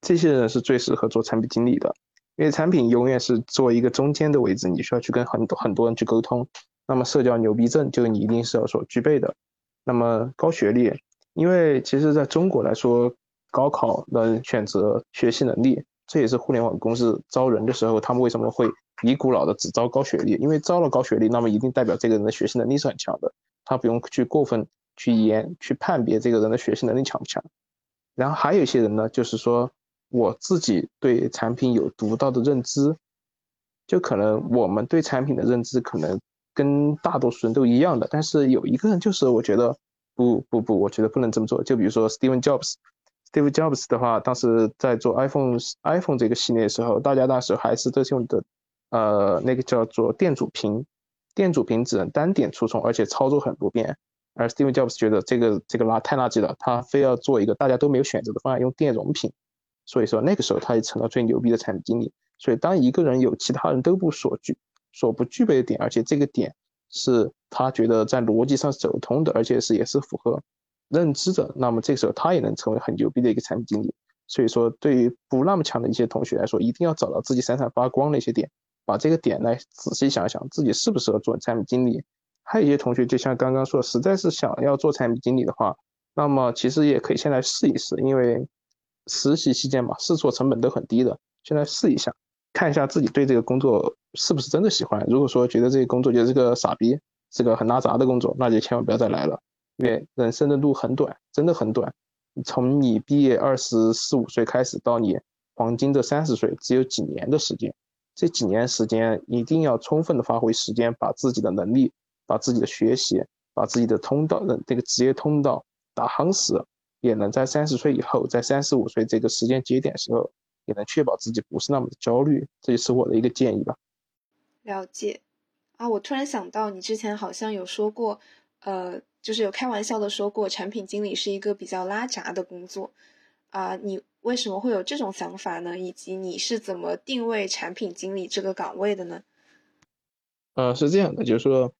这些人是最适合做产品经理的，因为产品永远是做一个中间的位置，你需要去跟很多很多人去沟通。那么社交牛逼症就你一定是要所具备的。那么高学历，因为其实在中国来说，高考能选择学习能力，这也是互联网公司招人的时候，他们为什么会一股脑的只招高学历？因为招了高学历，那么一定代表这个人的学习能力是很强的，他不用去过分去研去判别这个人的学习能力强不强。然后还有一些人呢，就是说我自己对产品有独到的认知，就可能我们对产品的认知可能。跟大多数人都一样的，但是有一个人就是我觉得不不不，我觉得不能这么做。就比如说 Steven Jobs，Steve Jobs 的话，当时在做 iPhone iPhone 这个系列的时候，大家那时候还是都是用的呃那个叫做电阻屏，电阻屏只能单点出充，而且操作很不便。而 Steve Jobs 觉得这个这个垃太垃圾了，他非要做一个大家都没有选择的方案，用电容屏。所以说那个时候他也成了最牛逼的产品经理。所以当一个人有其他人都不所具。所不具备的点，而且这个点是他觉得在逻辑上走通的，而且是也是符合认知的，那么这时候他也能成为很牛逼的一个产品经理。所以说，对于不那么强的一些同学来说，一定要找到自己闪闪发光的一些点，把这个点来仔细想想自己适不适合做产品经理。还有一些同学，就像刚刚说，实在是想要做产品经理的话，那么其实也可以先来试一试，因为实习期间嘛，试错成本都很低的，先来试一下。看一下自己对这个工作是不是真的喜欢。如果说觉得这个工作就是个傻逼，是个很拉杂的工作，那就千万不要再来了。因为人生的路很短，真的很短。从你毕业二十四五岁开始到你黄金的三十岁，只有几年的时间。这几年时间一定要充分的发挥时间，把自己的能力、把自己的学习、把自己的通道的这个职业通道打夯实，也能在三十岁以后，在三十五岁这个时间节点时候。也能确保自己不是那么的焦虑，这就是我的一个建议吧。了解啊，我突然想到，你之前好像有说过，呃，就是有开玩笑的说过，产品经理是一个比较拉闸的工作啊。你为什么会有这种想法呢？以及你是怎么定位产品经理这个岗位的呢？呃，是这样的，就是说，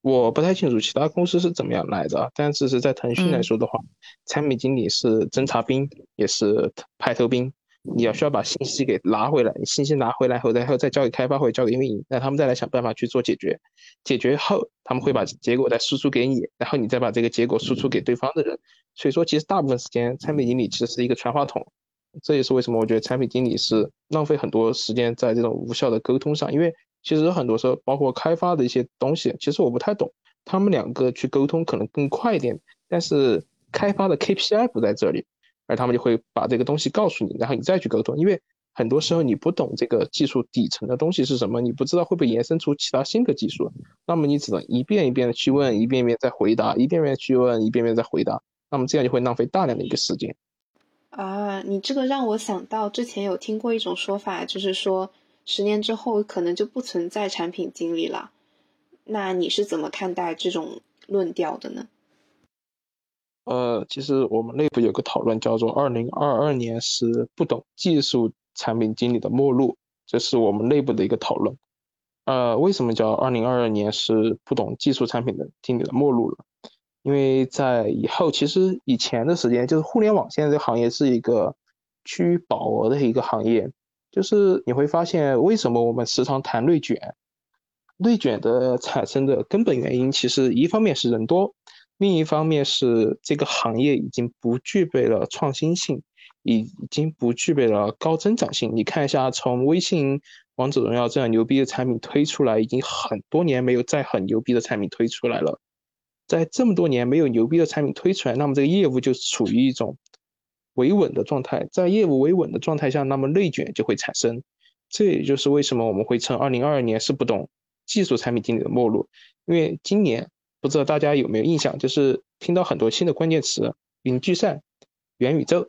我不太清楚其他公司是怎么样来的，但只是在腾讯来说的话，产品经理是侦察兵，也是排头兵。你要需要把信息给拿回来，信息拿回来后，然后再交给开发或者交给运营，让他们再来想办法去做解决。解决后，他们会把结果再输出给你，然后你再把这个结果输出给对方的人。所以说，其实大部分时间，产品经理其实是一个传话筒。这也是为什么我觉得产品经理是浪费很多时间在这种无效的沟通上，因为其实很多时候，包括开发的一些东西，其实我不太懂，他们两个去沟通可能更快一点，但是开发的 KPI 不在这里。而他们就会把这个东西告诉你，然后你再去沟通。因为很多时候你不懂这个技术底层的东西是什么，你不知道会不会延伸出其他新的技术，那么你只能一遍一遍的去问，一遍一遍再回答，一遍遍去问，一遍遍再回答。那么这样就会浪费大量的一个时间。啊，你这个让我想到之前有听过一种说法，就是说十年之后可能就不存在产品经理了。那你是怎么看待这种论调的呢？呃，其实我们内部有个讨论，叫做“二零二二年是不懂技术产品经理的末路”，这是我们内部的一个讨论。呃，为什么叫二零二二年是不懂技术产品的经理的末路了？因为在以后，其实以前的时间，就是互联网现在这个行业是一个趋于饱和的一个行业，就是你会发现，为什么我们时常谈内卷？内卷的产生的根本原因，其实一方面是人多。另一方面是这个行业已经不具备了创新性，已经不具备了高增长性。你看一下，从微信、王者荣耀这样牛逼的产品推出来，已经很多年没有再很牛逼的产品推出来了。在这么多年没有牛逼的产品推出来，那么这个业务就处于一种维稳的状态。在业务维稳的状态下，那么内卷就会产生。这也就是为什么我们会称2022年是不懂技术产品经理的末路。因为今年不知道大家有没有印象，就是听到很多新的关键词，云计算、元宇宙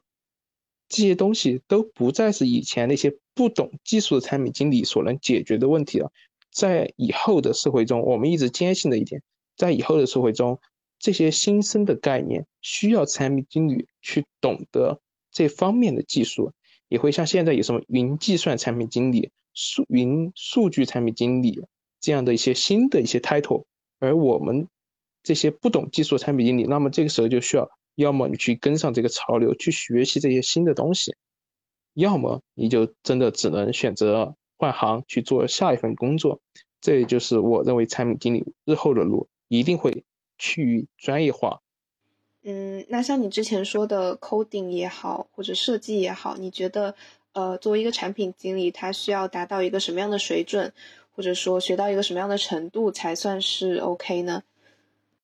这些东西都不再是以前那些不懂技术的产品经理所能解决的问题了。在以后的社会中，我们一直坚信的一点。在以后的社会中，这些新生的概念需要产品经理去懂得这方面的技术，也会像现在有什么云计算产品经理、数云数据产品经理这样的一些新的一些 title，而我们这些不懂技术的产品经理，那么这个时候就需要，要么你去跟上这个潮流，去学习这些新的东西，要么你就真的只能选择换行去做下一份工作。这也就是我认为产品经理日后的路。一定会趋于专业化。嗯，那像你之前说的 coding 也好，或者设计也好，你觉得，呃，作为一个产品经理，他需要达到一个什么样的水准，或者说学到一个什么样的程度才算是 OK 呢？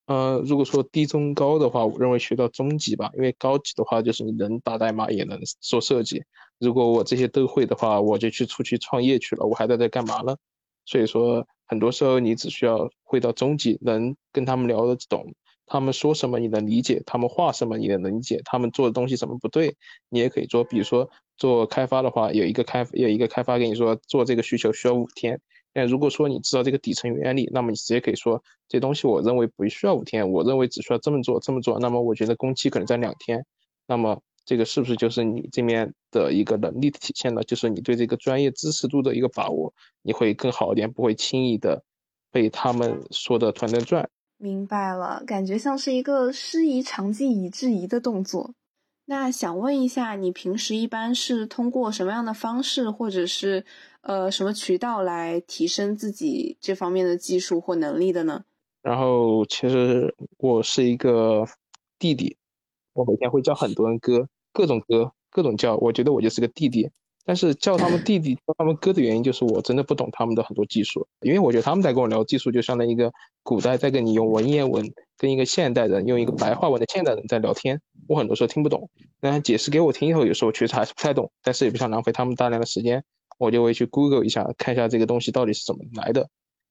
呃，如果说低中高的话，我认为学到中级吧，因为高级的话就是你能打代码也能做设计。如果我这些都会的话，我就去出去创业去了，我还在这干嘛呢？所以说。很多时候，你只需要会到中级，能跟他们聊得懂，他们说什么你能理解，他们画什么你也能理解，他们做的东西怎么不对，你也可以做。比如说做开发的话，有一个开有一个开发跟你说做这个需求需要五天，那如果说你知道这个底层原理，那么你直接可以说这东西我认为不需要五天，我认为只需要这么做这么做，那么我觉得工期可能在两天，那么。这个是不是就是你这边的一个能力的体现呢？就是你对这个专业知识度的一个把握，你会更好一点，不会轻易的被他们说的团团转。明白了，感觉像是一个师夷长技以制夷的动作。那想问一下，你平时一般是通过什么样的方式，或者是呃什么渠道来提升自己这方面的技术或能力的呢？然后，其实我是一个弟弟，我每天会叫很多人哥。各种哥，各种叫，我觉得我就是个弟弟。但是叫他们弟弟、叫他们哥的原因，就是我真的不懂他们的很多技术。因为我觉得他们在跟我聊技术，就相当于一个古代在跟你用文言文，跟一个现代人用一个白话文的现代人在聊天。我很多时候听不懂，那他解释给我听以后，有时候确实还是不太懂。但是也不想浪费他们大量的时间，我就会去 Google 一下，看一下这个东西到底是怎么来的。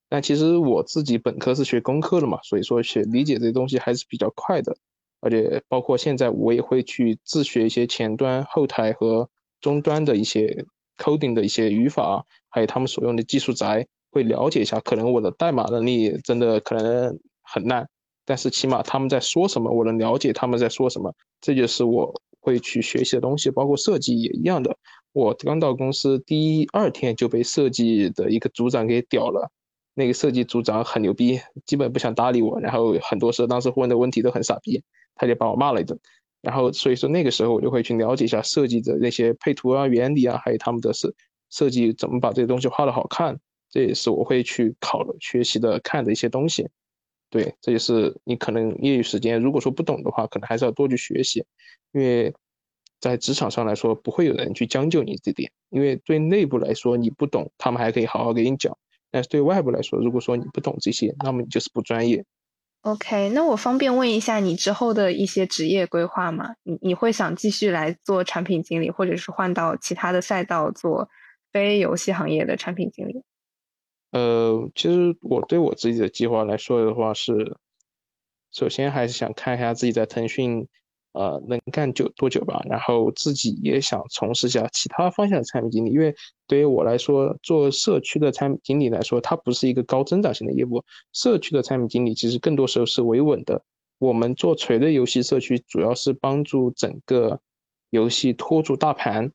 但其实我自己本科是学工科的嘛，所以说学理解这些东西还是比较快的。而且包括现在，我也会去自学一些前端、后台和终端的一些 coding 的一些语法，还有他们所用的技术宅，会了解一下。可能我的代码能力真的可能很烂，但是起码他们在说什么，我能了解他们在说什么。这就是我会去学习的东西。包括设计也一样的。我刚到公司第二天就被设计的一个组长给屌了。那个设计组长很牛逼，基本不想搭理我。然后很多时候当时问的问题都很傻逼。他就把我骂了一顿，然后所以说那个时候我就会去了解一下设计的那些配图啊、原理啊，还有他们的设设计怎么把这些东西画的好看，这也是我会去考学习的看的一些东西。对，这也是你可能业余时间如果说不懂的话，可能还是要多去学习，因为在职场上来说不会有人去将就你这点，因为对内部来说你不懂，他们还可以好好给你讲，但是对外部来说，如果说你不懂这些，那么你就是不专业。OK，那我方便问一下你之后的一些职业规划吗？你你会想继续来做产品经理，或者是换到其他的赛道做非游戏行业的产品经理？呃，其实我对我自己的计划来说的话是，首先还是想看一下自己在腾讯。呃，能干久多久吧？然后自己也想从事一下其他方向的产品经理，因为对于我来说，做社区的产品经理来说，它不是一个高增长型的业务。社区的产品经理其实更多时候是维稳的。我们做锤的游戏社区，主要是帮助整个游戏拖住大盘，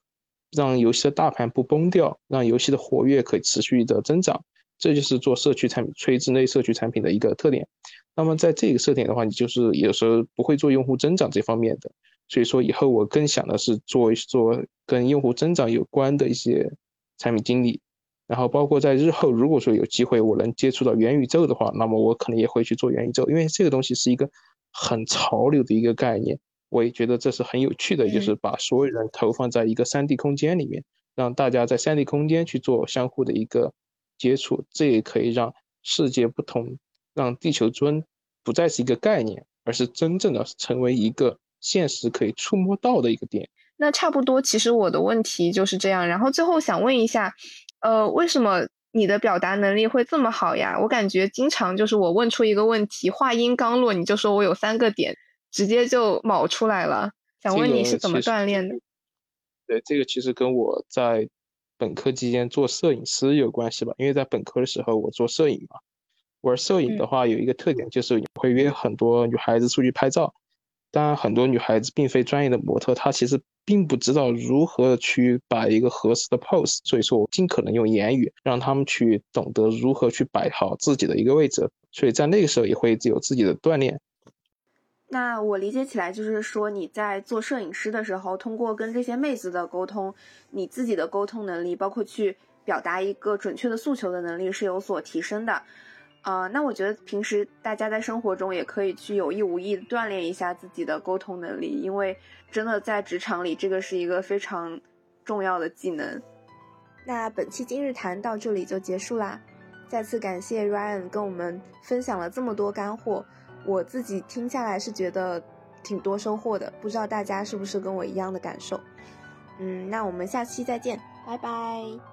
让游戏的大盘不崩掉，让游戏的活跃可以持续的增长。这就是做社区产品、垂直类社区产品的一个特点。那么在这个设点的话，你就是有时候不会做用户增长这方面的，所以说以后我更想的是做一做跟用户增长有关的一些产品经理，然后包括在日后如果说有机会我能接触到元宇宙的话，那么我可能也会去做元宇宙，因为这个东西是一个很潮流的一个概念，我也觉得这是很有趣的，就是把所有人投放在一个 3D 空间里面，让大家在 3D 空间去做相互的一个接触，这也可以让世界不同。让地球村不再是一个概念，而是真正的成为一个现实可以触摸到的一个点。那差不多，其实我的问题就是这样。然后最后想问一下，呃，为什么你的表达能力会这么好呀？我感觉经常就是我问出一个问题，话音刚落，你就说我有三个点，直接就卯出来了。想问你是怎么锻炼的？对，这个其实跟我在本科期间做摄影师有关系吧。因为在本科的时候我做摄影嘛，玩摄影的话有一个特点就是你会约很多女孩子出去拍照。当然，很多女孩子并非专业的模特，她其实并不知道如何去摆一个合适的 pose。所以说我尽可能用言语让他们去懂得如何去摆好自己的一个位置。所以在那个时候也会有自己的锻炼。那我理解起来就是说，你在做摄影师的时候，通过跟这些妹子的沟通，你自己的沟通能力，包括去表达一个准确的诉求的能力是有所提升的。啊，那我觉得平时大家在生活中也可以去有意无意锻炼一下自己的沟通能力，因为真的在职场里，这个是一个非常重要的技能。那本期今日谈到这里就结束啦，再次感谢 Ryan 跟我们分享了这么多干货，我自己听下来是觉得挺多收获的，不知道大家是不是跟我一样的感受？嗯，那我们下期再见，拜拜。